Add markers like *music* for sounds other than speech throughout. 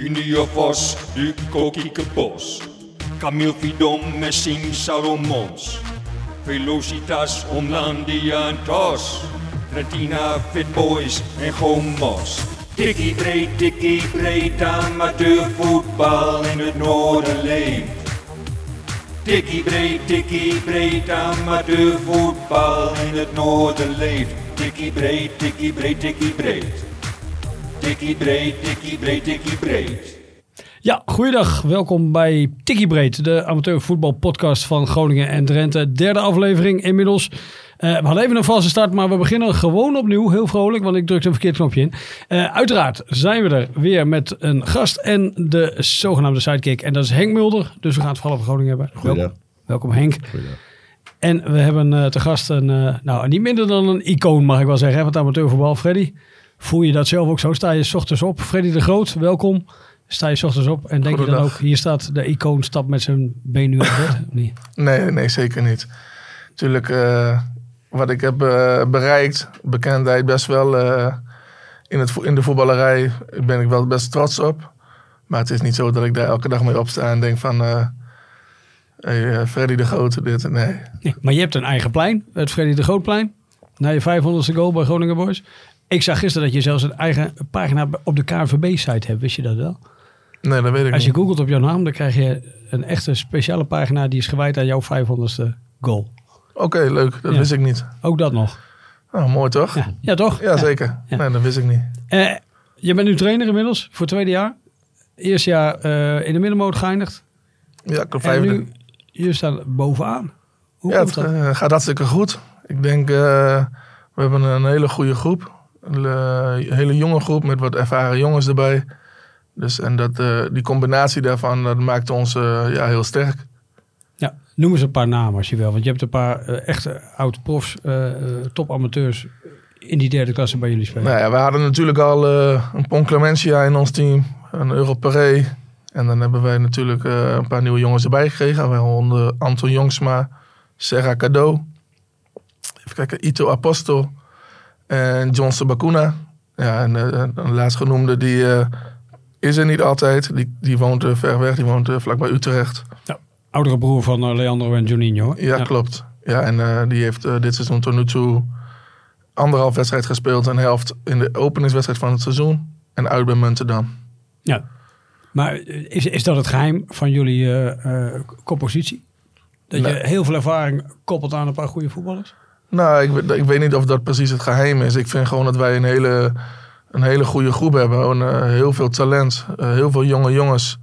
Junior Vos, Duco Kiekebos. Camille Vidom, Messing Salomons. Velocitas, Omlandia en Tos. Retina, Fit Boys en Gomos. Tikkie breed, tikkie breed, amateurvoetbal in het noorden leeft. Tikkie breed, tikkie breed, amateurvoetbal in het noorden leeft. Tikkie breed, tikkie breed, tikkie breed. Tikkie breed, tikkie breed, tikkie breed. Ja, goeiedag. Welkom bij Tikkie Breed, de amateurvoetbalpodcast van Groningen en Drenthe. Derde aflevering inmiddels. Eh, we hadden even een valse start, maar we beginnen gewoon opnieuw. Heel vrolijk, want ik drukte een verkeerd knopje in. Eh, uiteraard zijn we er weer met een gast en de zogenaamde sidekick. En dat is Henk Mulder. Dus we gaan het vooral over Groningen hebben. Goeiedag. Welkom, welkom Henk. En we hebben eh, te gast een, eh, nou niet minder dan een icoon mag ik wel zeggen, hè, van het amateurvoetbal. Freddy, voel je dat zelf ook zo? Sta je 's ochtends op? Freddy de Groot, welkom. Sta je 's ochtends op en denk je dan ook, hier staat de icoon, stap met zijn been nu op bed? *laughs* Niet? Nee, nee, zeker niet. Natuurlijk, eh, wat ik heb eh, bereikt, bekendheid best wel eh, in, het, in de voetballerij, ben ik wel best trots op. Maar het is niet zo dat ik daar elke dag mee opsta en denk van, hey, Freddy de Grote, dit, nee. Nee, maar je hebt een eigen plein, het Freddy de Grootplein. Na je 500ste goal bij Groningen Boys. Ik zag gisteren dat je zelfs een eigen pagina op de KNVB-site hebt. Wist je dat wel? Nee, dat weet ik Als je niet. googelt op jouw naam, dan krijg je een echte speciale pagina die is gewijd aan jouw 500ste goal. Oké, leuk, dat Ja. wist ik niet. Ook dat nog. Oh, mooi toch? Ja, ja toch? Ja, zeker. Ja. Nee, dat wist ik niet. Eh, je bent nu trainer inmiddels voor het tweede jaar. Eerste jaar eh, in de middenmoot geëindigd. Ja, ik heb En nu, je staat bovenaan. Hoe Ja, het dat? eh, gaat hartstikke goed. Ik denk, we hebben een hele goede groep. Een eh, hele jonge groep met wat ervaren jongens erbij. Dus, en dat, eh, die combinatie daarvan, dat maakt ons eh, ja, heel sterk. Ja, noem eens een paar namen als je wil. Want je hebt een paar echte oud-profs, topamateurs in die derde klasse bij jullie spelen. Nou ja, we hadden natuurlijk al een Pon Clementia in ons team. Een Europaré. En dan hebben wij natuurlijk een paar nieuwe jongens erbij gekregen. We onder Anton Jongsma, Serra Cadeau. Even kijken, Ito Apostel. En John Sabakuna. Ja, en eh, de laatstgenoemde die eh, is er niet altijd. Die, die woont eh, ver weg. Die woont vlakbij Utrecht. Oudere broer van Leandro en Juninho. hè? Ja, klopt. Ja, en die heeft dit seizoen tot nu toe anderhalf wedstrijd gespeeld. Een helft in de openingswedstrijd van het seizoen. En uit bij Muntendam. Ja. Maar is, is dat het geheim van jullie compositie? Dat Nee. je heel veel ervaring koppelt aan een paar goede voetballers? Nou, ik, ik weet niet of dat precies het geheim is. Ik vind gewoon dat wij een hele, een hele goede groep hebben. Eh, heel veel talent. eh, heel veel jonge jongens.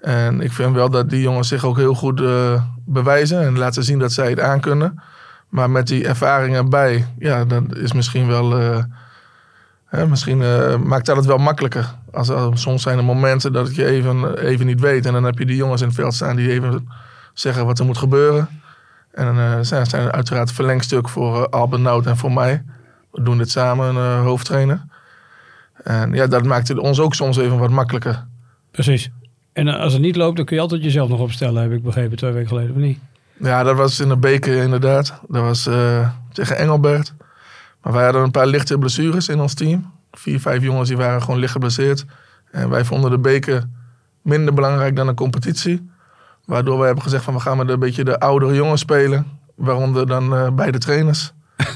En ik vind wel dat die jongens zich ook heel goed eh, bewijzen. En laten zien dat zij het aankunnen. Maar met die ervaring erbij, ja, dat is misschien wel... hè, misschien maakt dat het wel makkelijker. Als, soms zijn er momenten dat je even, even niet weet. En dan heb je die jongens in het veld staan die even zeggen wat er moet gebeuren. En dan eh, zijn, zijn er uiteraard verlengstuk voor eh, Albert Nout en voor mij. We doen dit samen, een hoofdtrainer. En ja, dat maakt het ons ook soms even wat makkelijker. Precies. En eh, als het niet loopt, dan kun je altijd jezelf nog opstellen, heb ik begrepen, twee weken geleden, of niet? Ja, dat was in de beker inderdaad. Dat was eh, tegen Engelbert. Maar wij hadden een paar lichte blessures in ons team. Vier, vijf jongens die waren gewoon licht geblesseerd. En wij vonden de beker minder belangrijk dan de competitie. Waardoor wij hebben gezegd van we gaan met een beetje de oudere jongens spelen. Waaronder dan eh, beide trainers. *laughs* en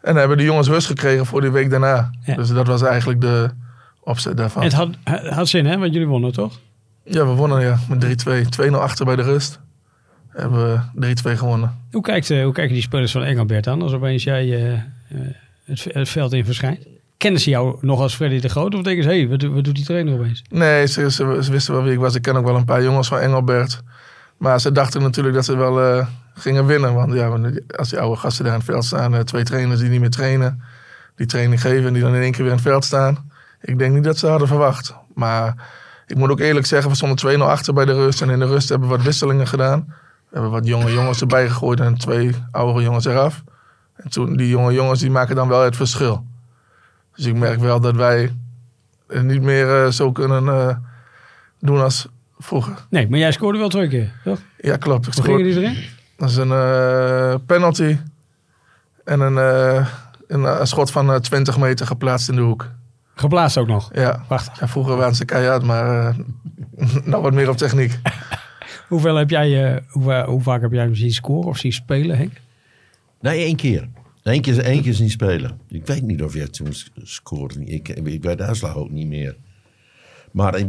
dan hebben de jongens rust gekregen voor die week daarna. Ja. Dus dat was eigenlijk de opzet daarvan. En het had, zin, hè? Want jullie wonnen, toch? Ja, we wonnen ja, met 3-2. 2-0 achter bij de rust. Hebben we 3-2 gewonnen. Hoe, kijkt, eh, hoe kijken die spelers van Engelbert aan als opeens jij eh, het, het veld in verschijnt? Kennen ze jou nog als Freddy de Groot? Of denken ze, hé, hey, wat, wat doet die trainer opeens? Nee, ze, wisten wel wie ik was. Ik ken ook wel een paar jongens van Engelbert. Maar ze dachten natuurlijk dat ze wel eh, gingen winnen. Want ja, als die oude gasten daar in het veld staan, eh, twee trainers die niet meer trainen, die training geven en die dan in één keer weer in het veld staan. Ik denk niet dat ze hadden verwacht. Maar ik moet ook eerlijk zeggen, we stonden 2-0 achter bij de rust. En in de rust hebben we wat wisselingen gedaan. We hebben wat jonge jongens erbij gegooid en twee oudere jongens eraf. En toen, die jonge jongens die maken dan wel het verschil. Dus ik merk wel dat wij het niet meer eh, zo kunnen eh, doen als vroeger. Nee, maar jij scoorde wel twee keer, toch? Ja, klopt. Ik Hoe gingen die erin? Dat is een eh, penalty en een, eh, een, schot van eh, 20 meter geplaatst in de hoek. Geblaast ook nog. Ja. Wacht, ja vroeger waren ze keihard, maar uh, *laughs* nou wat meer op techniek. *laughs* Hoeveel heb jij, uh, hoe, hoe, vaak heb jij hem zien scoren of zien spelen, Henk? Nee, één keer. Eén keer, keer zien spelen. Ik weet niet of jij toen scoorde. Ik, ik weet de uitslag ook niet meer. Maar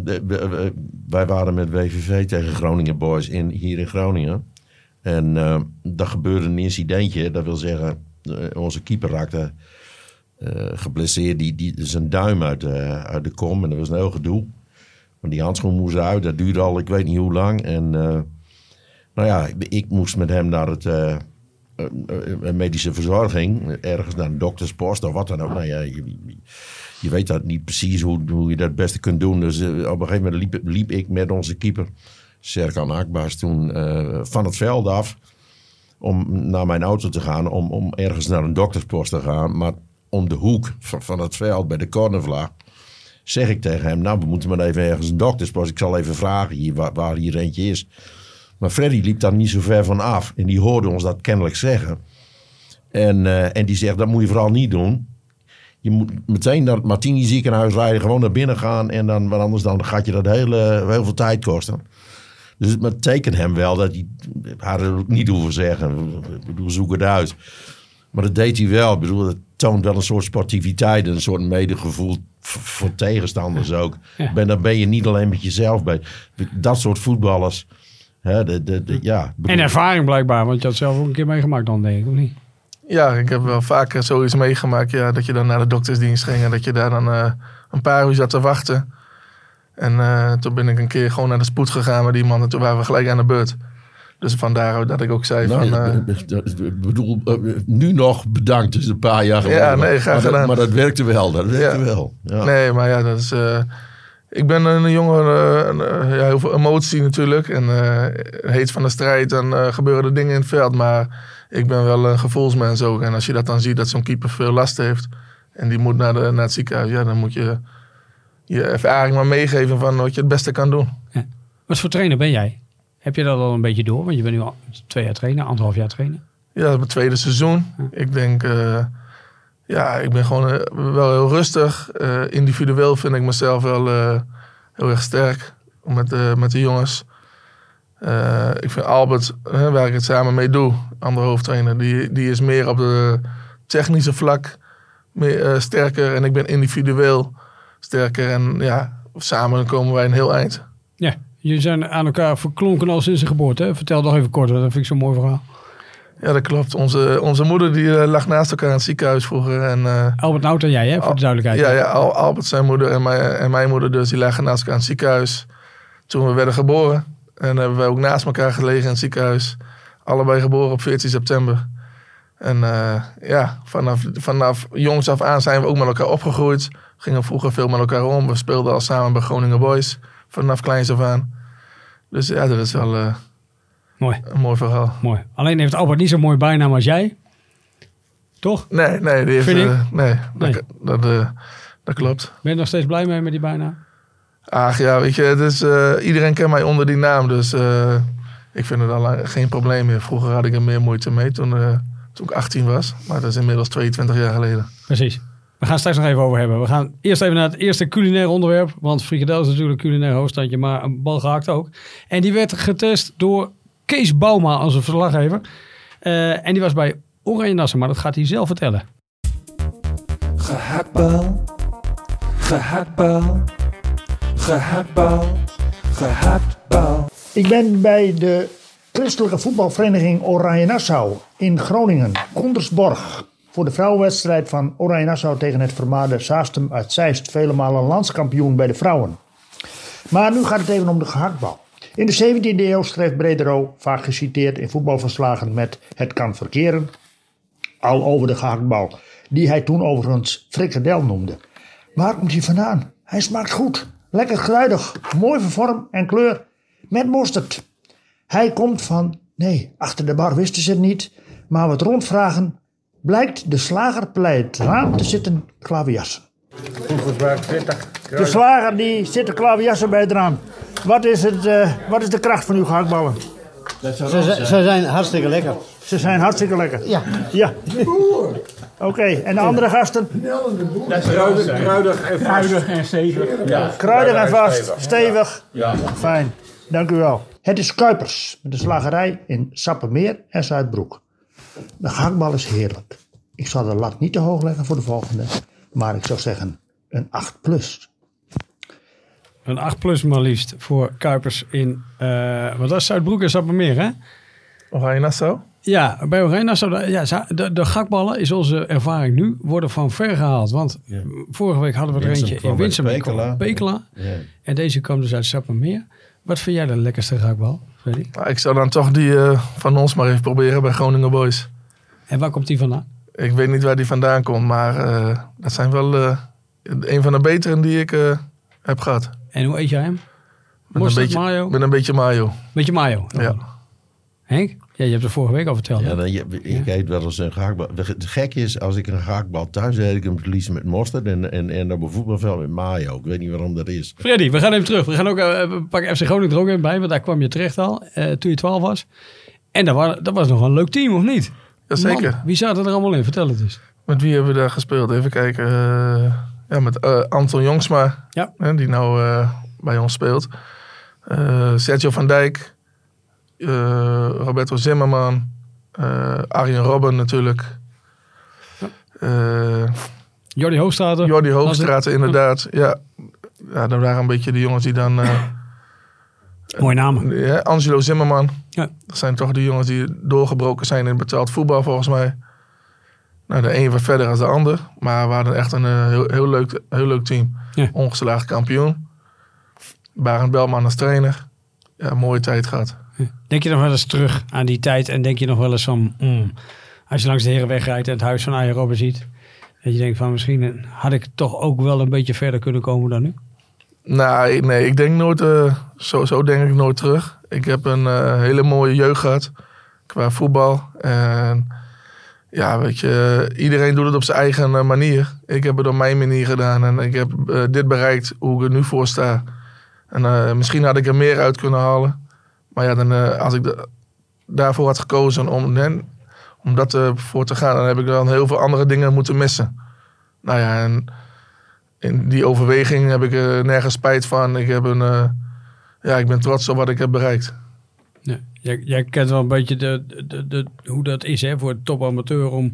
wij waren met WVV tegen Groningen Boys in, hier in Groningen. En uh, daar gebeurde een incidentje. Dat wil zeggen, onze keeper raakte uh, geblesseerd. Die, die, zijn duim uit, uh, uit de kom. En dat was een heel gedoe. Want die handschoen moest uit. Dat duurde al ik weet niet hoe lang. En nou ja, ik, ik, moest met hem naar het medische verzorging. Ergens naar een dokterspost of wat dan ook. Nou ja, je, weet dat niet precies hoe, hoe je dat het beste kunt doen. Dus op een gegeven moment liep, liep ik met onze keeper... Serkan Akbaas toen uh, van het veld af om naar mijn auto te gaan, om, om ergens naar een dokterspost te gaan. Maar om de hoek van, van het veld bij de cornervlag zeg ik tegen hem, nou we moeten maar even ergens een dokterspost. Ik zal even vragen hier, waar, waar hier eentje is. Maar Freddy liep daar niet zo ver van af en die hoorde ons dat kennelijk zeggen. En, uh, en die zegt, dat moet je vooral niet doen. Je moet meteen naar het Martini ziekenhuis rijden, gewoon naar binnen gaan. En dan, want anders dan gaat je dat hele, heel veel tijd kosten. Dus het betekent hem wel dat hij had het niet hoeven zeggen. Ik bedoel, zoek het uit. Maar dat deed hij wel. Ik bedoel, het toont wel een soort sportiviteit en een soort medegevoel voor tegenstanders ook. Ja. Ben, dan ben je niet alleen met jezelf bij. Dat soort voetballers. Hè, de, de, de, ja, bedoel... En ervaring blijkbaar, want je had zelf ook een keer meegemaakt dan, denk ik, of niet? Ja, ik heb wel vaker zoiets meegemaakt. Ja, dat je dan naar de doktersdienst ging en dat je daar dan uh, een paar uur zat te wachten. En uh, toen ben ik een keer gewoon naar de spoed gegaan met die man. En toen waren we gelijk aan de beurt. Dus vandaar dat ik ook zei nou, van... Uh, ik bedoel, uh, nu nog bedankt. Dus een paar jaar geleden. Ja, nee, graag maar, gedaan. maar dat werkte wel. Dat werkte ja. wel. Ja. Nee, maar ja, dat is... ik ben een jongen, ja, heel veel emotie natuurlijk. En heet van de strijd, dan gebeuren er dingen in het veld. Maar ik ben wel een gevoelsmens ook. En als je dat dan ziet, dat zo'n keeper veel last heeft... en die moet naar, de, naar het ziekenhuis, ja, dan moet je je ervaring maar meegeven van wat je het beste kan doen. Ja. Wat voor trainer ben jij? Heb je dat al een beetje door? Want je bent nu al twee jaar trainer, anderhalf jaar trainer. Ja, dat is mijn tweede seizoen. Ja. Ik denk, uh, ja, ik ben gewoon uh, wel heel rustig. Uh, individueel vind ik mezelf wel heel erg sterk met, met de jongens. ik vind Albert, waar ik het samen mee doe, andere hoofdtrainer, die, die is meer op de technische vlak meer, sterker. En ik ben individueel sterker. En ja, samen komen wij een heel eind. Ja, jullie zijn aan elkaar verklonken al sinds de geboorte. Hè? Vertel nog even kort, dat vind ik zo'n mooi verhaal. Ja, dat klopt. Onze, onze moeder die uh, lag naast elkaar in het ziekenhuis vroeger. En, uh, Albert Nout en jij, hè, voor de duidelijkheid. Ja, ja Al Albert zijn moeder en mijn, en mijn moeder dus, die lagen naast elkaar in het ziekenhuis. Toen we werden geboren. En hebben wij ook naast elkaar gelegen in het ziekenhuis. Allebei geboren op 14 september. En uh, ja, vanaf, vanaf jongs af aan zijn we ook met elkaar opgegroeid gingen vroeger veel met elkaar om. We speelden al samen bij Groningen Boys vanaf kleins af aan. Dus ja, dat is wel uh, mooi. een mooi verhaal. Mooi. Alleen heeft Albert niet zo'n mooi bijnaam als jij. Toch? Nee, nee. Die heeft, Vind uh, nee, nee, dat, dat, uh, dat, klopt. Ben je nog steeds blij mee met die bijnaam? Ach ja, weet je, het is, iedereen kent mij onder die naam. Dus ik vind het al geen probleem meer. Vroeger had ik er meer moeite mee toen, toen ik 18 was. Maar dat is inmiddels 22 jaar geleden. Precies. We gaan straks nog even over hebben. We gaan eerst even naar het eerste culinair onderwerp. Want frikadel is natuurlijk een culinair hoofdstandje, maar een bal gehakt ook. En die werd getest door Kees Bouma als een verslaggever. Uh, en die was bij Oranje Nassen, maar dat gaat hij zelf vertellen. Gehaktbal, gehaktbal, gehaktbal, gehaktbal. Ik ben bij de christelijke voetbalvereniging Oranje Nassau in Groningen, Kondersborg voor de vrouwenwedstrijd van Oranje Nassau tegen het vermaarde Saastem uit Zeist. Vele malen landskampioen bij de vrouwen. Maar nu gaat het even om de gehaktbal. In de 17e eeuw schreef Bredero, vaak geciteerd in voetbalverslagen met het kan verkeren, al over de gehaktbal, die hij toen overigens frikadel noemde. Waar komt hij vandaan? Hij smaakt goed, lekker kruidig, mooi van vorm en kleur, met mosterd. Hij komt van, nee, achter de bar wisten ze het niet, maar wat rondvragen blijkt de slager pleit raam te zitten klaverjassen. De slager die zit te klaverjassen bij het raam. Wat is, het, uh, wat is de kracht van uw gehaktballen? Ze, ze, zijn hartstikke lekker. Ze zijn hartstikke lekker? Ja. ja. *laughs* Oké, en de andere gasten? Kruidig en vast. en stevig. Kruidig en vast, stevig. Ja. Fijn, dank u wel. Het is Kuipers met de slagerij in Sappemeer en Zuidbroek. De gehaktbal is heerlijk. Ik zal de lat niet te hoog leggen voor de volgende, maar ik zou zeggen een 8 plus. Een 8 plus maar liefst voor Kuipers in, eh wat was Zuidbroek en Sappemeer hè? Oranje Nassau? Ja, bij Oranje Nassau, ja, de, de gakballen is onze ervaring nu, worden van ver gehaald. Want vorige week hadden we er Winsum eentje in Winsum, Pekela. Pekela. Ja. En deze kwam dus uit Sappemeer. Wat vind jij de lekkerste gakbal, Freddy? Nou, ik zou dan toch die eh, van ons maar even proberen bij Groningen Boys. En waar komt die vandaan? Ik weet niet waar die vandaan komt, maar eh, dat zijn wel eh, een van de betere die ik eh, heb gehad. En hoe eet jij hem? Met een, beetje, mayo? met een beetje mayo. Beetje mayo. Ja. Henk? Ja, je hebt het vorige week al verteld. Ja, dan, je- ik eet wel eens een gehaktbal. Het gekke is, als ik een gehaktbal thuis eet, ik hem het liefst met mosterd en, en, en op een voetbalveld met mayo. Ik weet niet waarom dat is. Freddy, we gaan even terug. We gaan ook we pakken FC Groningen er ook even bij, want daar kwam je terecht al eh, toen je 12 was. En dat was, dat was nog wel een leuk team, of niet? Jazeker. Man, wie zaten er allemaal in? Vertel het eens. Met wie hebben we daar gespeeld? Even kijken. eh, ja, met eh, Anton Jongsma, Ja. hè, die nou eh, bij ons speelt. Sergio van Dijk. Roberto Zimmerman. Arjen Robben natuurlijk. Jordi Hoogstraten. Jordi Hoogstraat inderdaad. Ja. ja, dat waren een beetje de jongens die dan... Mooie namen. ja, Angelo Zimmerman. Ja. Dat zijn toch de jongens die doorgebroken zijn in betaald voetbal volgens mij. Nou, de een wat verder dan de ander. Maar we hadden echt een eh, heel, heel, leuk, heel leuk team. Ja. Ongeslagen kampioen. Barend Belman als trainer. Ja, mooie tijd gehad. Denk je nog wel eens terug aan die tijd en denk je nog wel eens van... mm, als je langs de Herenweg rijdt en het huis van Arjen Robben ziet... dat je denkt van misschien had ik toch ook wel een beetje verder kunnen komen dan nu? Nou, nee, ik denk nooit, eh, zo, zo denk ik nooit terug. Ik heb een eh, hele mooie jeugd gehad qua voetbal. En ja, weet je, iedereen doet het op zijn eigen eh, manier. Ik heb het op mijn manier gedaan en ik heb dit bereikt hoe ik er nu voor sta. En misschien had ik er meer uit kunnen halen. Maar ja, dan, als ik daarvoor had gekozen om, om dat voor te gaan, dan heb ik dan heel veel andere dingen moeten missen. Nou ja, en in die overweging heb ik er nergens spijt van. Ik, heb een, eh, ja, ik ben trots op wat ik heb bereikt. Ja. Jij, jij kent wel een beetje de, de, de, hoe dat is hè, voor een topamateur om,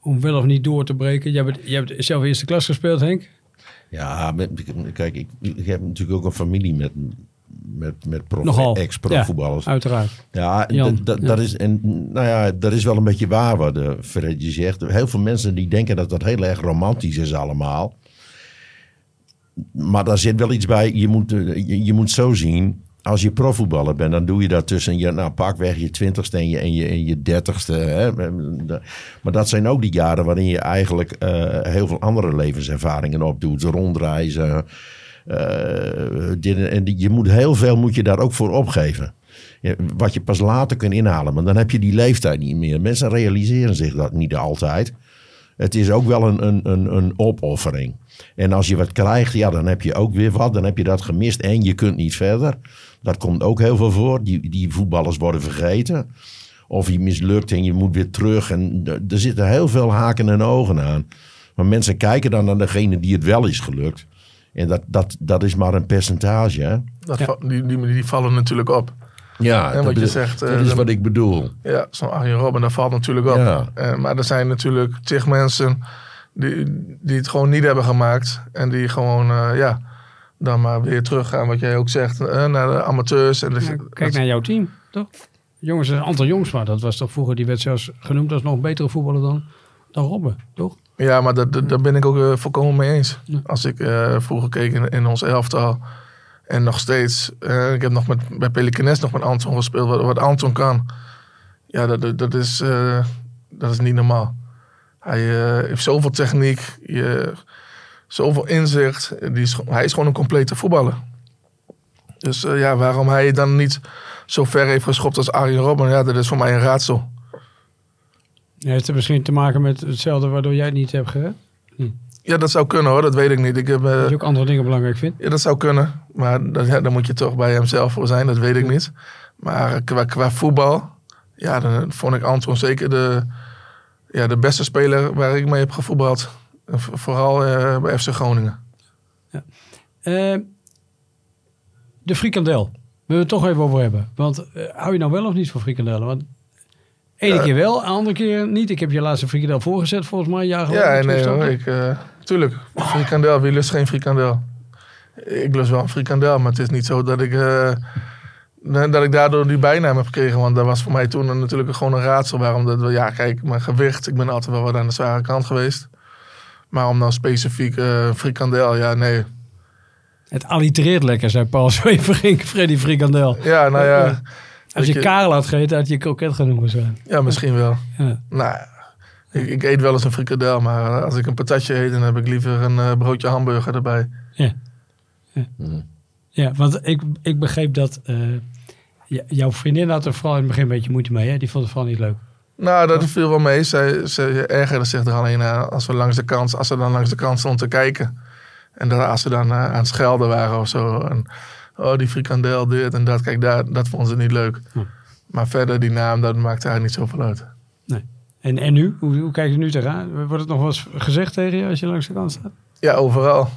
om wel of niet door te breken. Jij, bent, jij hebt zelf eerste klas gespeeld, Henk. Ja, met- kijk, ik, ik heb natuurlijk ook een familie met, met, met ex-profvoetballers. Uiteraard. Ja, Jan, dat- ja. dat is, en, nou ja, dat is wel een beetje waar wat uh, Fredje zegt. Heel veel mensen die denken dat dat heel erg romantisch is allemaal. Maar daar zit wel iets bij. Je moet, eh, je, moet zo zien. Als je profvoetballer bent, dan doe je dat tussen je, nou, pakweg je twintigste en je, en je, dertigste. Hè. Maar dat zijn ook die jaren waarin je eigenlijk eh, heel veel andere levenservaringen opdoet. Rondreizen. eh, en je moet heel veel moet je daar ook voor opgeven. Wat je pas later kunt inhalen. Maar dan heb je die leeftijd niet meer. Mensen realiseren zich dat niet altijd. Het is ook wel een, een, een, een opoffering. En als je wat krijgt, ja, dan heb je ook weer wat. Dan heb je dat gemist en je kunt niet verder. Dat komt ook heel veel voor. Die, die voetballers worden vergeten. Of je mislukt en je moet weer terug. En er zitten heel veel haken en ogen aan. Maar mensen kijken dan naar degene die het wel is gelukt. En dat, dat, dat is maar een percentage. Hè? Dat Ja. die, die, die vallen natuurlijk op. Ja, En dat, wat je zegt, eh, dat is dan- wat ik bedoel. Ja, zo'n Arjen Robben, dat valt natuurlijk op. Ja. Eh, maar er zijn natuurlijk tig mensen die, die het gewoon niet hebben gemaakt. En die gewoon, eh, ja, dan maar weer teruggaan, wat jij ook zegt, eh, naar de amateurs. En de, Ja, kijk naar jouw team, toch? Jongens, een aantal jongens, maar dat was toch vroeger, die werd zelfs genoemd als nog betere voetballer dan, dan Robben, toch? Ja, maar dat, dat- daar ben ik ook eh, volkomen mee eens. Als ik vroeger keek in, in ons elftal. En nog steeds. ik heb nog met, bij Pelicanes nog met Anton gespeeld. Wat, wat Anton kan. Ja, dat, dat, dat is, dat is niet normaal. Hij eh, heeft zoveel techniek. Je, zoveel inzicht. Die is, hij is gewoon een complete voetballer. Dus eh, ja, waarom hij dan niet zo ver heeft geschopt als Arjen Robben. Ja, dat is voor mij een raadsel. Ja, heeft het misschien te maken met hetzelfde waardoor jij het niet hebt gered? Ja, dat zou kunnen hoor. Dat weet ik niet. Ik heb, eh, Dat je ook andere dingen belangrijk vindt? Ja, dat zou kunnen. Maar dat, ja, dan moet je toch bij hemzelf voor zijn. Dat weet ik niet. Maar qua, qua voetbal, ja, dan vond ik Anton zeker de, ja, de beste speler waar ik mee heb gevoetbald. V- Vooral eh, bij FC Groningen. Eh, de frikandel. We willen het toch even over hebben. Want eh, hou je nou wel of niet van frikandellen? Want ene keer wel, andere keer niet. Ik heb je laatste frikandel voorgezet volgens mij. een jaar geleden. Ja, Twee nee hoor. Ik, eh, tuurlijk, frikandel. Wie lust geen frikandel? Ik lust wel een frikandel, maar het is niet zo dat ik, eh, dat ik daardoor die bijnaam heb gekregen. Want dat was voor mij toen natuurlijk gewoon een raadsel. Waarom dat, ja kijk, mijn gewicht. Ik ben altijd wel wat aan de zware kant geweest. Maar om dan specifiek eh, frikandel, ja nee. Het allitereert lekker, zei Paul *laughs* Zwevering, Freddy Frikandel. Ja, nou ja. Als weet je je- Karel had gegeten, had je kroket genoemd zijn. Ja, misschien wel. Ja. Nou, ja, ik, ik eet wel eens een frikandel, maar als ik een patatje eet, dan heb ik liever een eh, broodje hamburger erbij. Ja, want ik, ik begreep dat eh, jouw vriendin had er vooral in het begin een beetje moeite mee. Hè? Die vond het vooral niet leuk. Nou, dat viel wel mee. Zij, zij ergerde zich er alleen aan als we langs de kant, als ze dan langs de kant stond te kijken. En dat als ze dan eh, aan het schelden waren of zo. En, oh, die frikandel, dit en dat. Kijk, daar, dat vond ze niet leuk. Hm. Maar verder, die naam, dat maakte haar niet zoveel uit. En, en nu? Hoe, hoe kijk je nu tegenaan? Wordt het nog wel eens gezegd tegen je als je langs de kant staat? Ja, overal.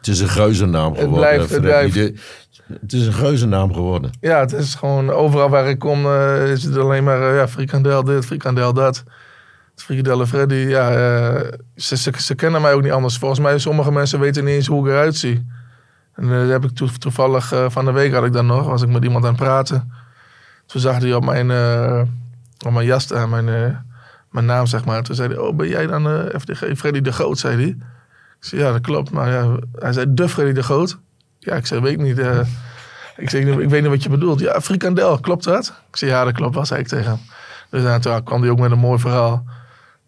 Het is een geuzennaam geworden. blijft- het blijft. De- het is een geuzennaam geworden. Ja, het is gewoon overal waar ik kom, eh, is het alleen maar eh, ja, frikandel dit, frikandel dat. Frikandelle Freddy, ja, eh, ze, ze, ze kennen mij ook niet anders. Volgens mij, sommige mensen weten niet eens hoe ik eruit zie. En dat heb ik toe- toevallig van de week had ik dan nog, was ik met iemand aan het praten. Toen zag hij op mijn, op mijn jas mijn, mijn naam zeg maar. Toen zei hij, oh ben jij dan FDG Freddy de Groot, zei hij. Ja dat klopt, maar ja, hij zei, de Freddy de Groot. Ja, ik zei, weet niet. eh. ik, zei, ik weet niet wat je bedoelt. Ja, frikandel, klopt dat? Ik zei, ja dat klopt zei ik tegen hem. Dus toen kwam hij ook met een mooi verhaal.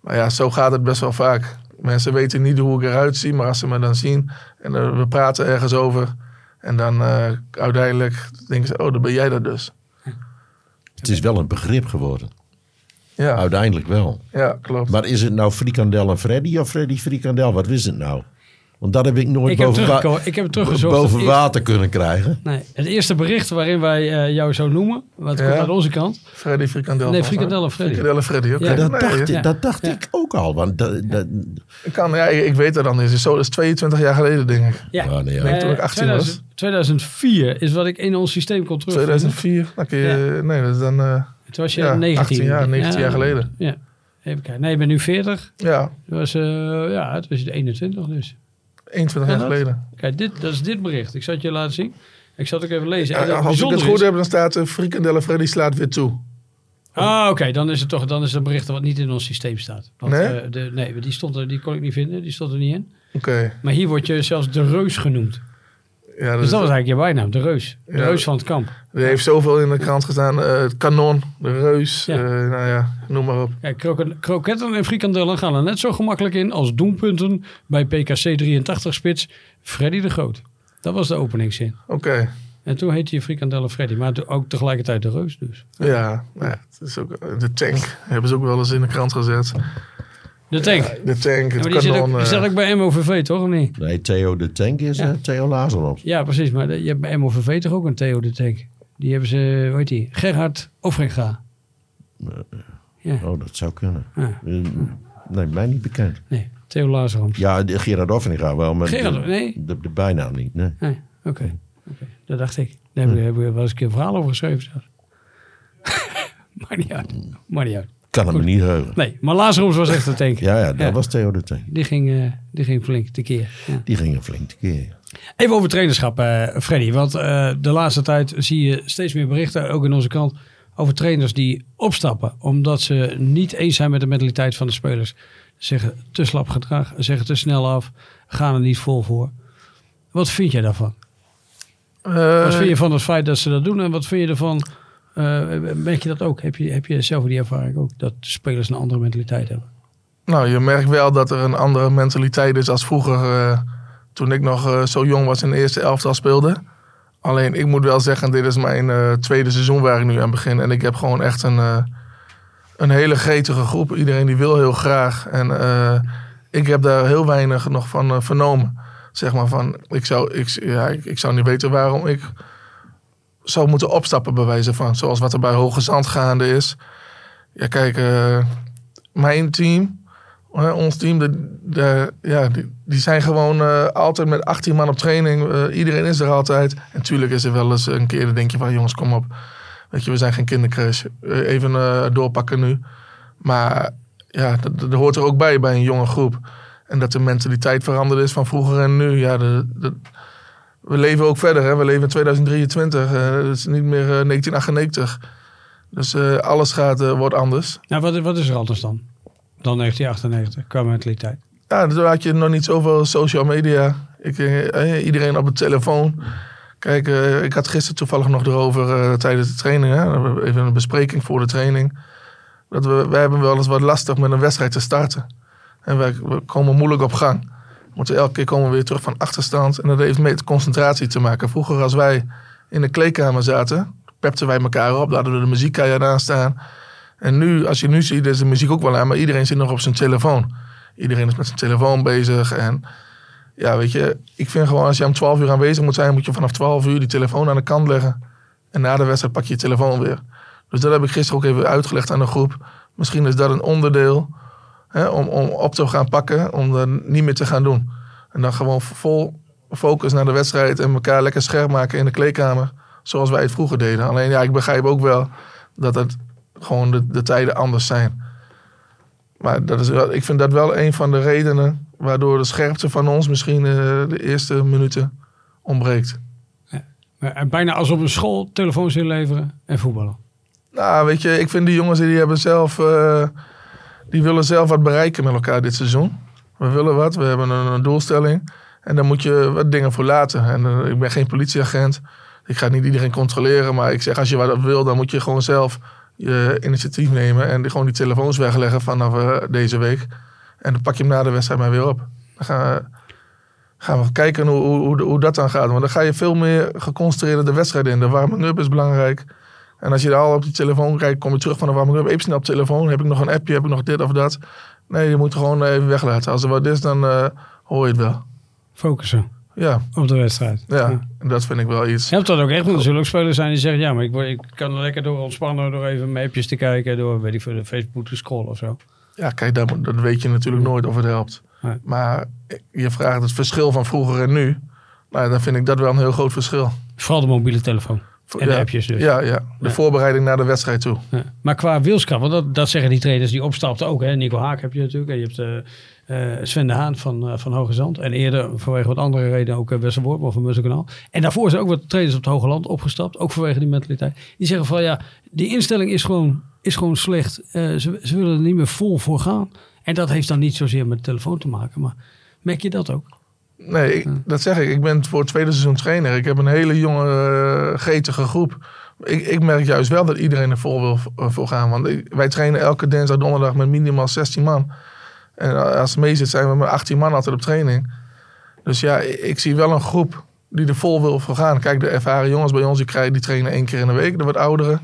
Maar ja, zo gaat het best wel vaak. Mensen weten niet hoe ik eruit zie, maar als ze me dan zien en we praten ergens over. En dan eh, uiteindelijk denken ze, oh, dan ben jij dat dus. Het is wel een begrip geworden. Ja, Uiteindelijk wel. ja klopt. Maar is het nou Frikandel en Freddy of Freddy Frikandel? Wat is het nou? Want dat heb ik nooit Ik heb, boven, wa- ik heb het teruggezocht. boven eerste- water kunnen krijgen. Nee, het eerste bericht waarin wij eh, jou zo noemen, wat Ja. komt uit onze kant. Freddy Frikandel. Nee. Frikandel en Freddy. Frikandel Freddy, oké. Ja, dat Nee, dacht, ja. ik, dat dacht Ja. ik ook al. Want dat, dat, Ik, kan, ja, ik, ik weet dat dan niet. Zo, dat is 22 jaar geleden, denk ik. Ja, Ja, nee, ja. Eh, Toen ik 18 was. 2000 2004 is wat ik in ons systeem kon terug. 2004. Dan kun je, Nee, dat is dan... eh, Toen was je Ja, 19. 18 jaar, 19 jaar geleden. Ja. Even kijken. Nee, je bent nu 40. ja, Dat was, eh ja, het was 21 dus. 21 Ja, jaar geleden. Kijk, dit, dat is dit bericht. Ik zal het je laten zien. Ik zal het ook even lezen. En Ja, het als ik het goed is- heb, dan staat uh, Frikandel Freddy slaat weer toe. Ah, oké. Dan is het toch dan is het een bericht wat niet in ons systeem staat. Want, Nee? eh, de, nee, die, stond er, die kon ik niet vinden. Die stond er niet in. Oké. Maar hier word je zelfs de reus genoemd. Ja, dat Dus dat was eigenlijk je bijnaam, de reus. De Ja. reus van het kamp. Er heeft zoveel in de krant gestaan. eh, het kanon, de reus, Ja. eh, nou ja, noem maar op. Kroken- kroketten en frikandellen gaan er net zo gemakkelijk in als doelpunten bij PKC 83 spits Freddy de Groot. Dat was de openingszin. Oké, En toen heette je frikandellen Freddy, maar ook tegelijkertijd de reus dus. ja, nou ja, het is ook, de tank hebben ze ook wel eens in de krant gezet. De tank. De tank, Ja, het maar die zit kanon. ook, die eh, ook bij MOVV, toch? Of niet? nee, Theo de Tank is Ja. eh, Theo Lazaroff. Ja, precies. Maar de- je hebt bij MOVV toch ook een Theo de Tank? Die hebben ze, hoe heet die? Gerhard Ofringa. Ja, Oh, dat zou kunnen. Ja. Eh, nee, mij niet bekend. nee. Theo Lazarus. Ja, de Gerard Offenga wel, maar Gerard, de, nee? de, de bijnaam niet. Nee. Nee, oké. Oké, Dat dacht ik. Daar heb ik, heb ik wel eens een keer een verhaal over geschreven. *laughs* Maakt niet uit. Maakt niet uit. Kan hem Goed. niet heugen. Nee, maar Lazarus was echt een tank. Ja, ja, dat Ja. was Theo de Tank. Die ging, eh, die ging flink tekeer. Ja. Die ging een flink keer. Even over trainerschap, eh, Freddy. Want eh, de laatste tijd zie je steeds meer berichten, ook in onze krant, over trainers die opstappen. Omdat ze niet eens zijn met de mentaliteit van de spelers. Zeggen te slap gedrag, zeggen te snel af, gaan er niet vol voor. Wat vind jij daarvan? eh, Wat vind je van het feit dat ze dat doen? En wat vind je ervan? Eh, merk je dat ook? Heb je, heb je zelf die ervaring ook? Dat spelers een andere mentaliteit hebben? Nou, je merkt wel dat er een andere mentaliteit is als vroeger. eh, toen ik nog eh, zo jong was in de eerste elftal speelde. Alleen ik moet wel zeggen, dit is mijn tweede seizoen waar ik nu aan begin. En ik heb gewoon echt een, een hele gretige groep. Iedereen die wil heel graag. En ik heb daar heel weinig nog van vernomen. Zeg maar van, ik zou, ik, ja, ik, ik zou niet weten waarom ik zou moeten opstappen bij wijze van. Zoals wat er bij Hoge Zand gaande is. Ja, kijk, eh, mijn team, ons team, de, de, ja, die, zijn gewoon eh, altijd met 18 man op training. Eh, iedereen is er altijd. En natuurlijk is er wel eens een keer, dan denk je van jongens, kom op. Weet je, we zijn geen kindercrash. Even doorpakken nu. Maar ja, dat, dat hoort er ook bij, bij een jonge groep. En dat de mentaliteit veranderd is van vroeger en nu. Ja, de- we leven ook verder. Hè? We leven in 2023. eh het is niet meer eh, 1998. Dus eh, alles gaat, eh, wordt anders. Nou, wat, wat is er anders dan? Dan 1998, qua mentaliteit. Ja, toen had je nog niet zoveel social media. Ik, eh, eh, iedereen op de telefoon. Kijk, eh, ik had gisteren toevallig nog erover eh, tijdens de training. Hè? Even een bespreking voor de training. Dat we, wij hebben wel eens wat lastig met een wedstrijd te starten. En wij, we komen moeilijk op gang. Moeten elke keer komen we weer terug van achterstand. En dat heeft met concentratie te maken. Vroeger als wij in de kleedkamer zaten, pepten wij elkaar op. Hadden we de muziek aan staan. En nu, als je nu ziet, is de muziek ook wel aan. Maar iedereen zit nog op zijn telefoon. Iedereen is met zijn telefoon bezig. En ja, weet je, ik vind gewoon als je om 12 uur aanwezig moet zijn, moet je vanaf 12 uur die telefoon aan de kant leggen. En na de wedstrijd pak je je telefoon weer. Dus dat heb ik gisteren ook even uitgelegd aan de groep. Misschien is dat een onderdeel hè, om, om op te gaan pakken, om dat niet meer te gaan doen. En dan gewoon vol focus naar de wedstrijd en elkaar lekker scherp maken in de kleedkamer. Zoals wij het vroeger deden. Alleen ja, ik begrijp ook wel dat het gewoon de, de tijden anders zijn. Maar dat is ik vind dat wel een van de redenen waardoor de scherpte van ons misschien eh, de eerste minuten ontbreekt. Maar, eh, bijna als op een school telefoons inleveren en voetballen. Nou, weet je, ik vind die jongens die hebben zelf, eh, die willen zelf wat bereiken met elkaar dit seizoen. We willen wat, we hebben een, een doelstelling. En daar moet je wat dingen voor laten. En eh, ik ben geen politieagent. Ik ga niet iedereen controleren. Maar ik zeg, als je wat wil, dan moet je gewoon zelf je initiatief nemen. En gewoon die telefoons wegleggen vanaf eh, deze week. En dan pak je hem na de wedstrijd maar weer op. Dan gaan we, gaan kijken hoe, hoe, hoe, hoe dat dan gaat. Want dan ga je veel meer geconcentreerd de wedstrijd in. De warming-up is belangrijk. En als je al op die telefoon kijkt, kom je terug van de warming-up. Even snel op de telefoon. Heb ik nog een appje? Heb ik nog dit of dat? Nee, je moet gewoon even weglaten. Als er wat is, dan eh, hoor je het wel. Focussen Ja, op de wedstrijd. ja. En dat vind ik wel iets. Je hebt dat ook echt, want er zullen ook spelers zijn die zeggen... ja, maar ik, ik kan er lekker door ontspannen... door even mijn appjes te kijken... door, weet ik veel, de Facebook te scrollen of zo. Ja, kijk, dat, dat weet je natuurlijk nooit of het helpt. Nee. Maar je vraagt het verschil van vroeger en nu. Nou, dan vind ik dat wel een heel groot verschil. Vooral de mobiele telefoon. En de ja, appjes dus. Ja, ja. de Ja. voorbereiding naar de wedstrijd toe. Ja. Maar qua wilskracht, want dat, dat zeggen die trainers die opstapten ook. Hè? Nico Haak heb je natuurlijk. En je hebt eh, Sven de Haan van, eh, van Hoge Zand. En eerder vanwege wat andere redenen ook uh, Wessel Woordman van Musselkanaal. En daarvoor zijn ook wat trainers op het Hoge Land opgestapt. Ook vanwege die mentaliteit. Die zeggen van ja, die instelling is gewoon, is gewoon slecht. Ze, ze willen er niet meer vol voor gaan. En dat heeft dan niet zozeer met de telefoon te maken. Maar merk je dat ook? Nee, ik- dat zeg ik. Ik ben voor het tweede seizoen trainer. Ik heb een hele jonge, eh, getige groep. Ik, ik merk juist wel dat iedereen er vol wil eh, voor gaan. Want ik- wij trainen elke dinsdag, donderdag met minimaal 16 man. En als het mee zit, zijn we met 18 man altijd op training. Dus ja, ik, zie wel een groep die er vol wil voor gaan. Kijk, de ervaren jongens bij ons, die, krijgen, die trainen één keer in de week. De wat ouderen.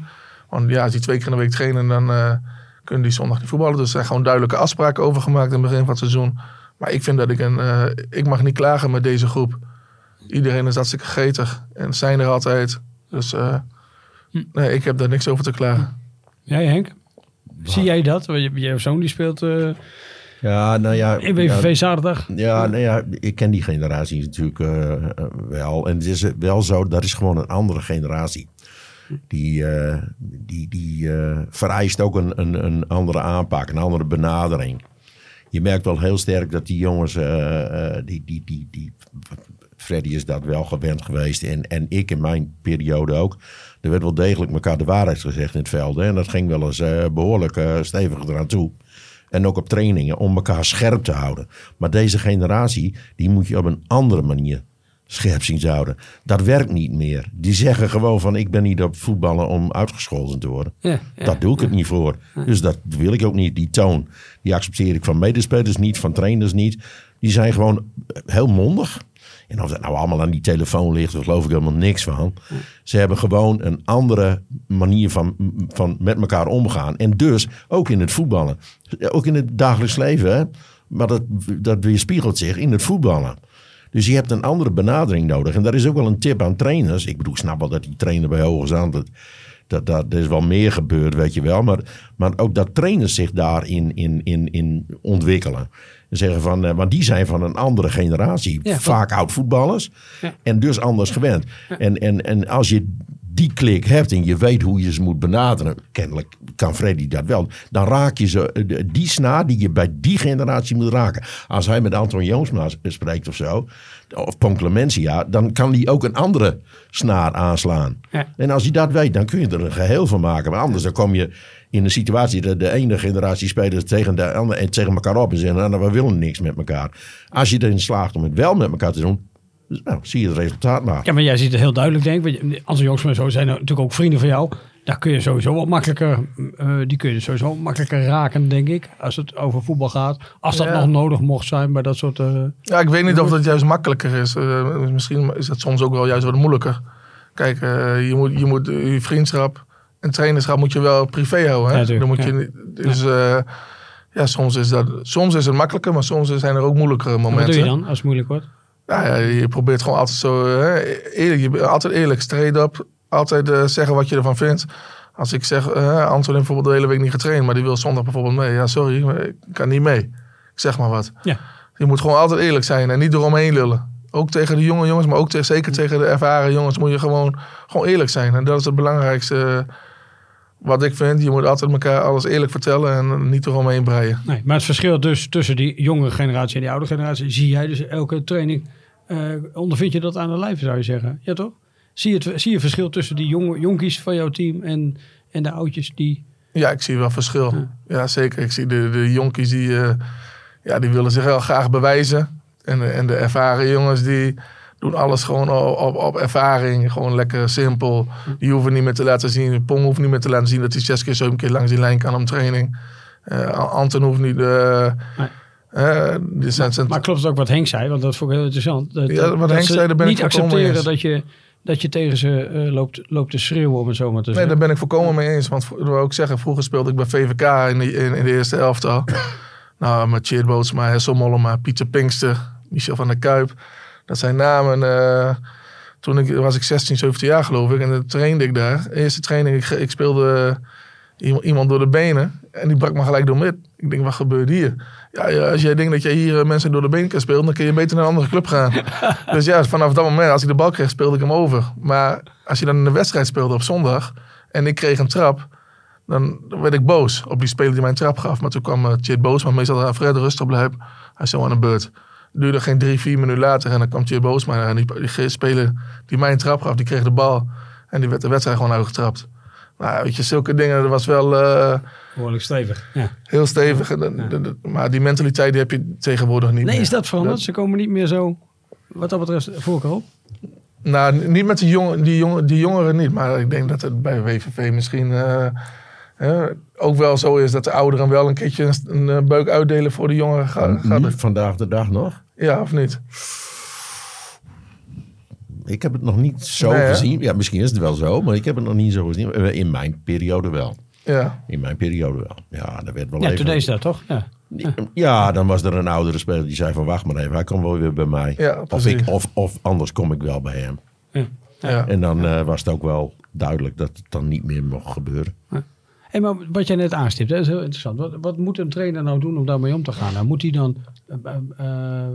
Want ja, als die twee keer in de week trainen, dan eh, kunnen die zondag niet voetballen. Dus er zijn gewoon duidelijke afspraken over gemaakt in het begin van het seizoen. Maar ik vind dat ik een... eh, ik mag niet klagen met deze groep. Iedereen is hartstikke gretig. En zijn er altijd. Dus eh, nee, ik heb daar niks over te klagen. Jij Henk? Zie jij dat? Je- Jouw zoon die speelt eh, Ja, nou ja. in WVV ja, zaterdag. Ja, nou ja, ik ken die generatie natuurlijk wel. En het is wel zo, dat is gewoon een andere generatie. Die, eh, die, die eh, vereist ook een, een, een andere aanpak, een andere benadering. Je merkt wel heel sterk dat die jongens, eh, eh, die, die, die, die, Freddy is dat wel gewend geweest en, en ik in mijn periode ook. Er werd wel degelijk elkaar de waarheid gezegd in het veld. En dat ging wel eens eh, behoorlijk eh, stevig eraan toe. En ook op trainingen om elkaar scherp te houden. Maar deze generatie, die moet je op een andere manier scherp zien te houden. Dat werkt niet meer. Die zeggen gewoon van ik ben niet op voetballen om uitgescholden te worden. Ja, ja. Dat doe ik het niet voor. Dus dat wil ik ook niet. Die toon, die accepteer ik van medespelers niet, van trainers niet. Die zijn gewoon heel mondig. En of dat nou allemaal aan die telefoon ligt, daar geloof ik helemaal niks van. Ze hebben gewoon een andere manier van, van met elkaar omgaan. En dus ook in het voetballen. Ook in het dagelijks leven. Hè? Maar dat, dat weerspiegelt zich in het voetballen. Dus je hebt een andere benadering nodig. En daar is ook wel een tip aan trainers. Ik bedoel, ik snap wel dat die trainer bij Hoge Zand... dat- Dat, dat, er is wel meer gebeurd, weet je wel. Maar, maar ook dat trainers zich daarin in, in, in ontwikkelen. En zeggen van, eh, want die zijn van een andere generatie. Ja, vaak oud voetballers. Ja. En dus anders gewend. En, en, en als je die klik hebt en je weet hoe je ze moet benaderen. Kennelijk kan Freddy dat wel. Dan raak je ze, eh, die snaar die je bij die generatie moet raken. Als hij met Anton Joomsma spreekt of zo. Of Ponclementia. Dan kan die ook een andere snaar aanslaan. Ja. En als hij dat weet, dan kun je er een geheel van maken. Maar anders dan kom je in een situatie dat de ene generatie spelers tegen de andere en tegen elkaar op en zeggen: nou, we willen niks met elkaar. Als je erin slaagt om het wel met elkaar te doen, nou, zie je het resultaat maar. Ja, maar jij ziet het heel duidelijk, denk ik. Als Joost en zo zijn er natuurlijk ook vrienden van jou. Daar kun je sowieso wat makkelijker, eh, die kun je sowieso makkelijker raken, denk ik. Als het over voetbal gaat. Als dat Ja. nog nodig mocht zijn bij dat soort... eh, Ja, ik weet niet of dat juist makkelijker is. Eh, misschien is dat soms ook wel juist wat moeilijker. Kijk, je moet je, moet, je vriendschap en trainerschap moet je wel privé houden. Hè? Ja, Dan moet je, ja. dus eh, ja, soms is, dat, soms is het makkelijker, maar soms zijn er ook moeilijkere wat momenten. doe je dan als het moeilijk wordt? Ja, ja, je probeert gewoon altijd zo eh, hè, eerlijk. Je bent altijd eerlijk, straight up. Altijd eh, zeggen wat je ervan vindt. Als ik zeg, eh Anton heeft bijvoorbeeld de hele week niet getraind, maar die wil zondag bijvoorbeeld mee. Ja, sorry, ik kan niet mee. Ik zeg maar wat. Ja. Je moet gewoon altijd eerlijk zijn en niet eromheen lullen. Ook tegen de jonge jongens, maar ook te- zeker tegen de ervaren jongens moet je gewoon, gewoon eerlijk zijn. En dat is het belangrijkste eh, wat ik vind. Je moet altijd elkaar alles eerlijk vertellen en niet eromheen breien. Nee, maar het verschil dus tussen die jongere generatie en die oude generatie... zie jij dus elke training... eh, ondervind je dat aan de lijf, zou je zeggen? Ja, toch? Zie je, het, zie je verschil tussen die jonge, jonkies van jouw team en, en de oudjes die... Ja, ik zie wel verschil. Ja, zeker. Ik zie de, de jonkies die, eh, ja, die willen zich wel graag bewijzen. En, en de ervaren jongens die doen alles gewoon op, op, op ervaring. Gewoon lekker simpel. Die hoeven niet meer te laten zien. Pong hoeft niet meer te laten zien dat hij zes keer, zeven keer langs die lijn kan om training. Eh, Anton hoeft niet... Nee. eh, die zijn, zijn- Maar klopt het ook wat Henk zei? Want dat vond ik heel interessant. Dat, Ja, wat dat Henk ze zei, daar ben ik niet volkomen accepteren eens. dat je, dat je tegen ze eh, loopt, loopt te schreeuwen, om het zo maar te Nee, zeggen. daar ben ik volkomen mee eens. Want ik wil ook zeggen, vroeger speelde ik bij VVK in de, in, in de eerste elftal. *coughs* nou, met Tjeerd Bootsma, Hessel Mollema, Pieter Pinkster, Michel van der Kuip. Dat zijn namen. eh, toen ik, was ik 16, 17 jaar geloof ik. En dan trainde ik daar. Eerste training, ik, ik speelde iemand, door de benen. En die brak me gelijk door mid. Ik denk, wat gebeurt hier? Ja, als jij denkt dat jij hier eh, mensen door de benen kan spelen, dan kun je beter naar een andere club gaan. *laughs* dus ja, vanaf dat moment, als ik de bal kreeg, speelde ik hem over. Maar als je dan in een wedstrijd speelde op zondag en ik kreeg een trap, dan werd ik boos op die speler die mij een trap gaf. Maar toen kwam uh, Tjeerd boos, maar meestal Fred rustig blijven. Hij is zo aan de beurt. Duurde geen drie, vier minuten later en dan kwam Tjeerd boos. Maar en die, die speler die mij een trap gaf, die kreeg de bal. En die werd de wedstrijd gewoon uitgetrapt. Nou, weet je, zulke dingen, dat was wel uh, Behoorlijk stevig. Ja. heel stevig. En, de- de- de- maar die mentaliteit die heb je tegenwoordig niet Nee, meer. is dat veranderd? Dat- Ze komen niet meer zo, wat dat betreft, voor elkaar op. Nou, niet met die, jongen, die, jongen, die jongeren niet. Maar ik denk dat het bij WVV misschien eh, eh, ook wel zo is dat de ouderen wel een keertje een, een eh, beuk uitdelen voor de jongeren. Ga, gaat het- vandaag de dag nog. ja, of niet? Ik heb het nog niet zo Nee, hè? gezien. Ja, misschien is het wel zo, maar ik heb het nog niet zo gezien. Eh, In mijn periode wel. Ja. In mijn periode wel. Ja, dat werd wel Ja, even... toen deed ze dat toch? Ja. Ja, dan was er een oudere speler die zei van wacht maar even, hij komt wel weer bij mij. Ja, of, ik, of, of anders kom ik wel bij hem. ja. En dan eh, was het ook wel duidelijk dat het dan niet meer mocht gebeuren. Hey, maar wat jij net aanstipt, dat is heel interessant. Wat, wat moet een trainer nou doen om daarmee om te gaan? Nou, moet hij dan eh, eh, eh,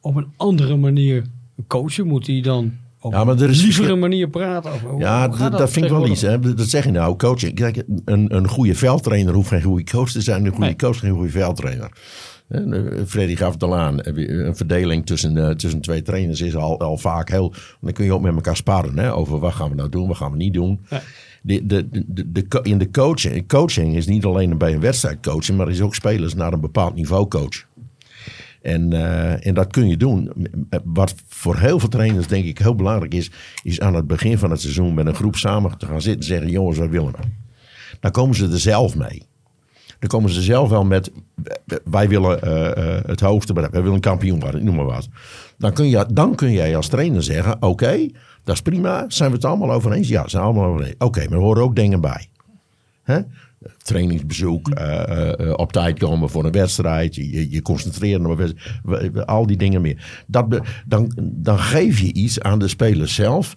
op een andere manier coachen? Moet hij dan op Ja, maar er is een lievere manier praten? Hoe- Ja, dat, dat vind ik wel iets. Hè. Dat zeg je nou, coaching. Kijk, een, een goede veldtrainer hoeft geen goede coach te zijn. Een goede Nee. coach geen goede veldtrainer. Freddy gaf het al aan. Een verdeling tussen, tussen twee trainers is al, al vaak heel... Dan kun je ook met elkaar sparren hè, over wat gaan we nou doen, wat gaan we niet doen. Ja. De, de, de, in de coaching, coaching is niet alleen bij een wedstrijd coachen, maar is ook spelers naar een bepaald niveau coachen. En, eh, en dat kun je doen. Wat voor heel veel trainers denk ik heel belangrijk is, is aan het begin van het seizoen met een groep samen te gaan zitten en zeggen: jongens, wat willen we? Dan komen ze er zelf mee. Dan komen ze zelf wel met: wij willen eh, eh, het hoogste bereiken, wij willen kampioen worden, noem maar wat. Dan kun, je, dan kun jij als trainer zeggen: oké, dat is prima, zijn we het allemaal over eens? Ja, zijn we allemaal over eens. Oké, maar er horen ook dingen bij. Trainingsbezoek, eh, op tijd komen voor een wedstrijd, je, je- concentreren op al die dingen meer. Dat dan, dan geef je iets aan de speler zelf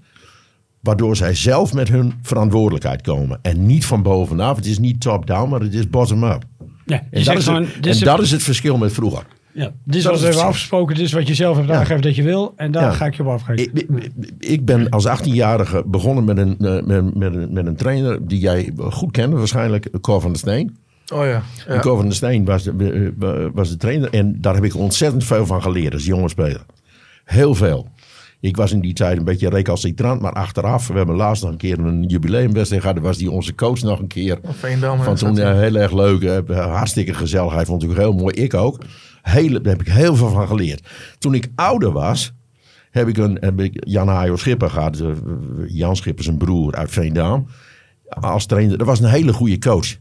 Waardoor zij zelf met hun verantwoordelijkheid komen. En niet van bovenaf. Het is niet top-down, maar het is bottom-up. Ja, En, dat is, gewoon, het, dit is, en dat is het verschil met vroeger. ja, dit is dat wat we hebben afgesproken. Dit is wat je zelf hebt Ja. aangegeven dat je wil. En daar Ja. ga ik je op afgeven. Ik, ik- ik ben als 18-jarige begonnen met een, eh, met, met, een, met een trainer die jij goed kende waarschijnlijk, Cor van der Steen. Oh ja. En ja. Cor van der Steen was de, eh, was de trainer en daar heb ik ontzettend veel van geleerd als jonge speler. Heel veel. Ik was in die tijd een beetje recalcitrant, maar achteraf, we hebben laatst nog een keer een jubileumwedstrijd gehad, was die onze coach nog een keer. Veendam. Van en toen zat- ja, heel erg leuk. eh, Hartstikke gezellig. Hij vond het ook heel mooi. Ik ook. Hele, daar heb ik heel veel van geleerd. Toen ik ouder was, heb ik, een, heb ik Jan Hajo Schipper gehad. eh, Jan Schipper, zijn broer uit Veendam. Als trainer. Dat was een hele goede coach.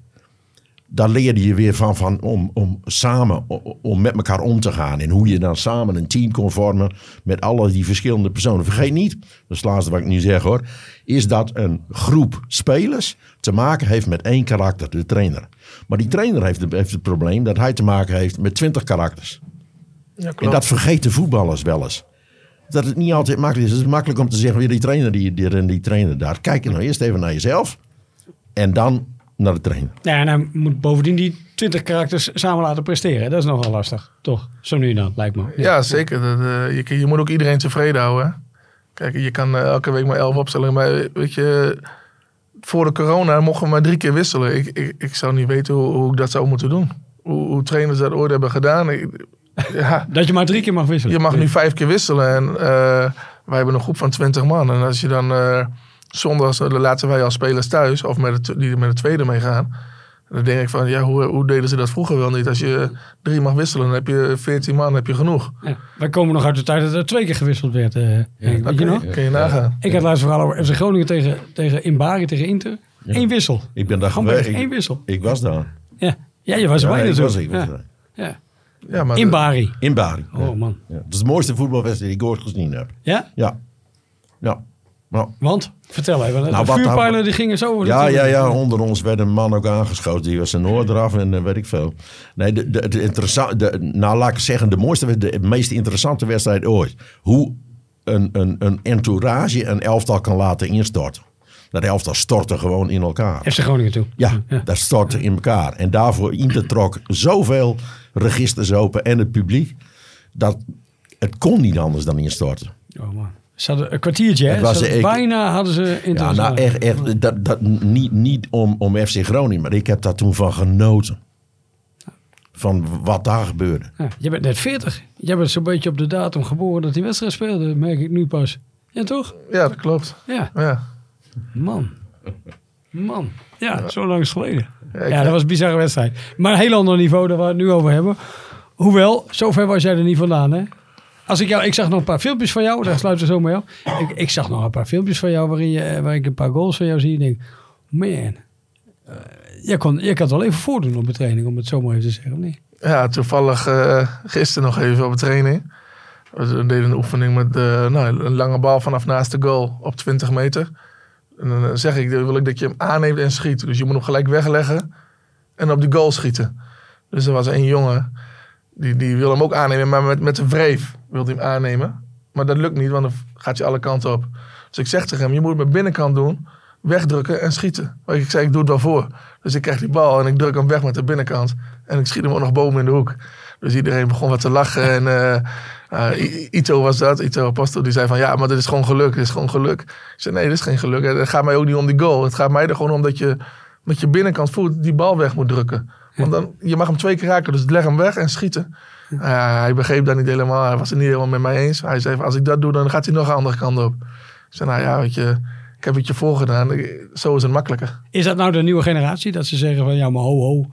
Daar leerde je weer van, van om, om samen, om met elkaar om te gaan. En hoe je dan samen een team kon vormen met alle die verschillende personen. Vergeet niet, dat is het laatste wat ik nu zeg hoor. Is dat een groep spelers te maken heeft met één karakter, de trainer. Maar die trainer heeft, het- heeft het probleem dat hij te maken heeft met twintig karakters. Ja, En dat vergeten voetballers wel eens. Dat het niet altijd makkelijk is. Het is makkelijk om te zeggen, weer die trainer die, die, en die trainer daar. Kijk nou eerst even naar jezelf. En dan naar de trainer. Ja, en hij moet bovendien die 20 karakters samen laten presteren. Dat is nogal lastig, toch? Zo nu dan, lijkt me. Ja, zeker. Dat, eh, je, je moet ook iedereen tevreden houden. Kijk, je kan eh, elke week maar elf opstellen. Maar weet je, voor de corona mochten we maar drie keer wisselen. Ik, ik, ik zou niet weten hoe, hoe ik dat zou moeten doen. Hoe, hoe trainers dat ooit hebben gedaan. Ik- *laughs* ja, Dat je maar drie keer mag wisselen. je mag nu vijf keer wisselen. En eh, wij hebben een groep van twintig man. En als je dan eh zondags, laten wij als spelers thuis. Of met het, die met de tweede meegaan. Dan denk ik van, ja, hoe, hoe deden ze dat vroeger wel niet? Als je drie mag wisselen, dan heb je veertien man, heb je genoeg. Ja. Wij komen nog uit de tijd dat er twee keer gewisseld werd. eh, Henk. je nog? Kun je nagaan. Ik had laatst verhaal over FC Groningen tegen, tegen Inbari, tegen Inter. Eén wissel. Ik ben daar Gewoon geweest. één Ik, wissel. ik was daar. Ja, ja je was erbij was, natuurlijk. ik was ja. Ja. Ja, maar Inbari. In Bari. Oh man. Ja. Dat is de mooiste voetbalwedstrijd die ik ooit gezien heb. Ja? Ja. Ja. Nou, Want? Vertel even. Nou, de wat vuurpijlen nou- die gingen zo over Ja, ja, ja, onder ons werd een man ook aangeschoten. Die was zijn oor eraf en eh, weet ik veel. Nee, de, de, de, interessa- de, nou laat ik zeggen, de mooiste, de meest interessante wedstrijd ooit. Hoe een, een, een entourage een elftal kan laten instorten. Dat elftal stortte gewoon in elkaar. FC Groningen toe. Ja, dat stortte in elkaar. En daarvoor Inter trok zoveel registers open en het publiek. Dat het kon niet anders dan instorten. Oh man. Ze hadden een kwartiertje, hè? Het was Ze hadden- ik- bijna hadden ze Ja, internationaal. nou echt, echt dat, dat, niet, niet om, om FC Groningen, maar ik heb daar toen van genoten. Van wat daar gebeurde. Ja, jij bent net 40. Jij bent zo'n beetje op de datum geboren dat die wedstrijd speelde, merk ik nu pas. Ja, toch? Ja, dat klopt. Ja. Ja. Man. Man. Ja, zo lang is geleden. Ja, Ja, dat was een bizarre wedstrijd. Maar een heel ander niveau dan waar we het nu over hebben. Hoewel, zover was jij er niet vandaan, hè? Als ik, jou, ik zag nog een paar filmpjes van jou, daar sluiten we zo mee af. Ik, ik zag nog een paar filmpjes van jou waarin je, eh, waar ik een paar goals van jou zie. En denk, man, eh, jij, kon, jij kan het wel even voordoen op de training, om het zo maar even te zeggen, of niet? Ja, toevallig eh gisteren nog even op een training. We deden een oefening met eh, nou, een lange bal vanaf naast de goal op 20 meter. En dan zeg ik, wil ik dat je hem aanneemt en schiet. Dus je moet hem gelijk wegleggen en op die goal schieten. Dus er was een jongen, die, die wil hem ook aannemen, maar met, met een wreef wil hij hem aannemen. Maar dat lukt niet, want dan gaat hij alle kanten op. Dus ik zeg tegen hem, je moet met binnenkant doen, wegdrukken en schieten. Maar ik zei, ik doe het wel voor. Dus ik krijg die bal en ik druk hem weg met de binnenkant. En ik schiet hem ook nog boven in de hoek. Dus iedereen begon wat te lachen. En eh, eh, Ito was dat, Ito Apostel, die zei van ja, maar dit is gewoon geluk, dit is gewoon geluk. Ik zei nee, dit is geen geluk. Het gaat mij ook niet om die goal. Het gaat mij er gewoon om dat je met je binnenkant voet die bal weg moet drukken. Want dan, je mag hem twee keer raken, dus leg hem weg en schieten. *laughs* Hij begreep dat niet helemaal. Hij was het niet helemaal met mij eens. Hij zei, als ik dat doe, dan gaat hij nog een andere kant op. Ik zei, nou ja, weet je, ik heb het je voorgedaan. Zo is het makkelijker. Is dat nou de nieuwe generatie? Dat ze zeggen van, ja, maar ho, ho.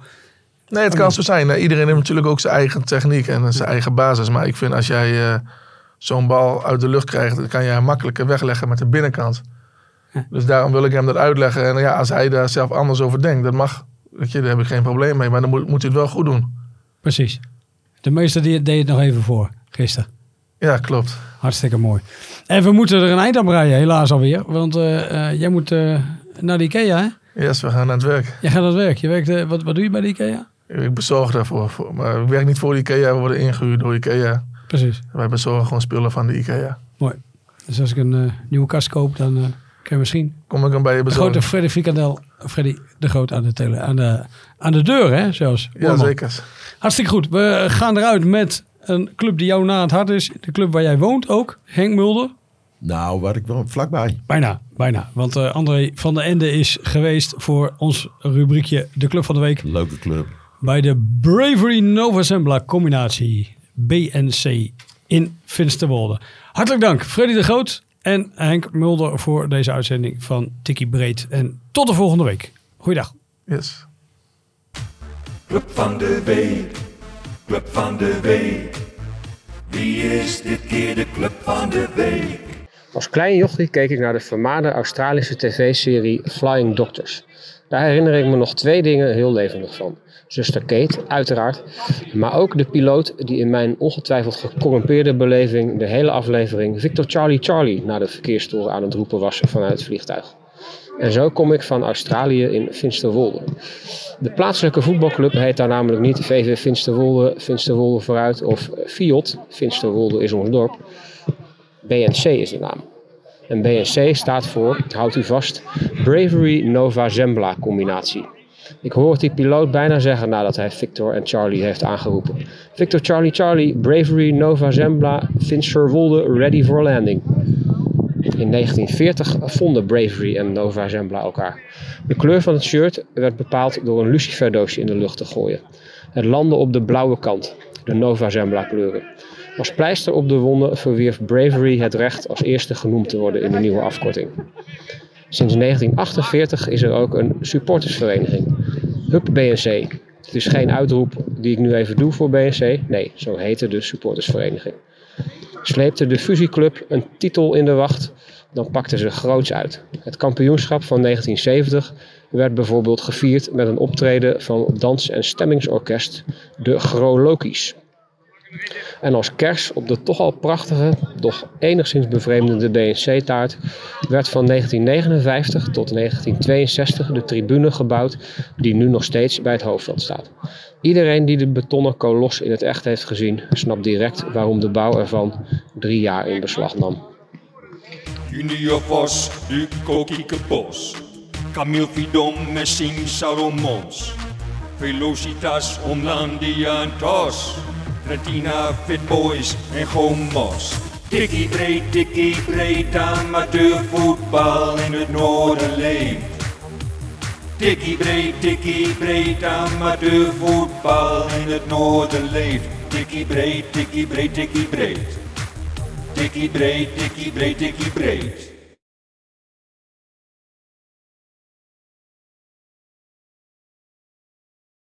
Nee, het kan zo zijn. Iedereen heeft natuurlijk ook zijn eigen techniek en zijn eigen basis. Maar ik vind als jij eh, zo'n bal uit de lucht krijgt, dan kan je hem makkelijker wegleggen met de binnenkant. Dus daarom wil ik hem dat uitleggen. En ja, als hij daar zelf anders over denkt, dat mag. Weet je, daar heb ik geen probleem mee. Maar dan moet, moet hij het wel goed doen. Precies. De meester die deed het nog even voor, gisteren. Ja, klopt. Hartstikke mooi. En we moeten er een eind aan breien, helaas alweer. Want eh, eh, jij moet eh, naar de IKEA, hè? Yes, we gaan aan het werk. Jij gaat aan het werk. Je werkt, wat, wat doe je bij de IKEA? Ik bezorg daarvoor. Voor, maar ik werk niet voor de IKEA, we worden ingehuurd door IKEA. Precies. Wij bezorgen gewoon spullen van de IKEA. Mooi. Dus als ik een nieuwe kast koop, dan Je misschien. Kom ik hem bij je grote Freddy Frikandel, Freddy de Groot aan de, tele, aan de, aan de deur, hè, zelfs. Ja, zeker. Hartstikke goed. We gaan eruit met een club die jou na het hart is. De club waar jij woont ook, Henk Mulder. Nou, waar ik wel vlakbij. Bijna, bijna. Want eh, André van der Ende is geweest voor ons rubriekje De Club van de Week. Leuke club. Bij de Bravery Nova Zembla combinatie BNC in Finsterwolde. Hartelijk dank Freddy de Groot en Henk Mulder voor deze uitzending van Tikkie Breed. En tot de volgende week. Goeiedag. Yes. Club van de week, club van de week. Wie is dit keer de club van de week? Als klein jochie keek ik naar de vermaarde Australische tv-serie Flying Doctors. Daar herinner ik me nog twee dingen heel levendig van. Zuster Kate, uiteraard, maar ook de piloot die in mijn ongetwijfeld gecorrumpeerde beleving de hele aflevering Victor Charlie Charlie naar de verkeerstoren aan het roepen was vanuit het vliegtuig. En zo kom ik van Australië in Finsterwolde. De plaatselijke voetbalclub heet daar namelijk niet VV Finsterwolde, Finsterwolde vooruit of Fiat, Finsterwolde is ons dorp. BNC is de naam. En BNC staat voor, houdt u vast, Bravery Nova Zembla combinatie. Ik hoor die piloot bijna zeggen nadat hij Victor en Charlie heeft aangeroepen. Victor Charlie Charlie, Bravery Nova Zembla, Finsterwolde ready for landing. In 1940 vonden Bravery en Nova Zembla elkaar. De kleur van het shirt werd bepaald door een luciferdoosje in de lucht te gooien. Het landde op de blauwe kant, de Nova Zembla kleuren. Als pleister op de wonden verwierf Bravery het recht als eerste genoemd te worden in de nieuwe afkorting. Sinds 1948 is er ook een supportersvereniging, Hub BNC. Het is geen uitroep die ik nu even doe voor BNC, nee, zo heette de supportersvereniging. Sleepte de fusieclub een titel in de wacht, dan pakten ze groots uit. Het kampioenschap van 1970 werd bijvoorbeeld gevierd met een optreden van dans- en stemmingsorkest de Grolokies. En als kers op de toch al prachtige, doch enigszins bevreemdende BNC-taart werd van 1959 tot 1962 de tribune gebouwd die nu nog steeds bij het hoofdveld staat. Iedereen die de betonnen kolos in het echt heeft gezien, snapt direct waarom de bouw ervan drie jaar in beslag nam. Junior Vos. Camille Vidom, Messing Salomons. Velocitas, Omlandia Tos. Retina, Fit Boys en Gomos. Tikkie breed, tikkie breed, amateurvoetbal in het noorden leeft. Tikkie breed, tikkie breed, amateurvoetbal in het noorden leeft. Tikkie breed, tikkie breed, tikkie breed. Tikkie breed, tikkie breed, tikkie breed.